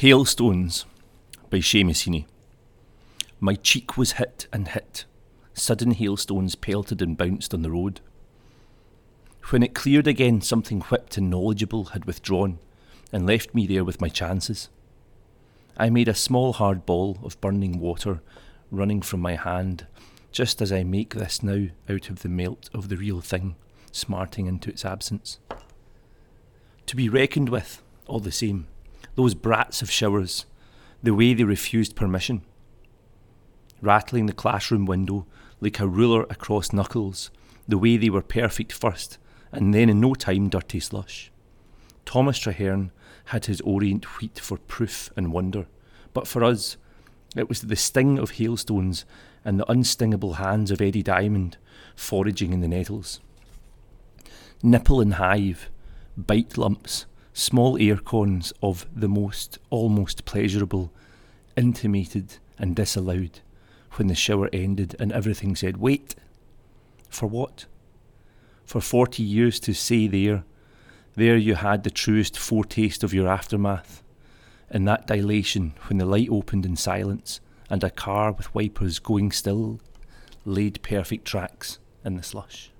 Hailstones by Seamus Heaney. My cheek was hit and hit. Sudden hailstones pelted and bounced on the road. When it cleared again, something whipped and knowledgeable had withdrawn and left me there with my chances. I made a small hard ball of burning water running from my hand, just as I make this now out of the melt of the real thing, smarting into its absence. To be reckoned with, all the same, those brats of showers, the way they refused permission. Rattling the classroom window like a ruler across knuckles, the way they were perfect first, and then in no time dirty slush. Thomas Traherne had his orient wheat for proof and wonder, but for us, it was the sting of hailstones and the unstingable hands of Eddie Diamond foraging in the nettles. Nipple and hive, bite lumps, small air cons of the most almost pleasurable, intimated and disallowed when the shower ended and everything said, Wait! For what? For forty years to say there, there you had the truest foretaste of your aftermath, in that dilation when the light opened in silence and a car with wipers going still laid perfect tracks in the slush.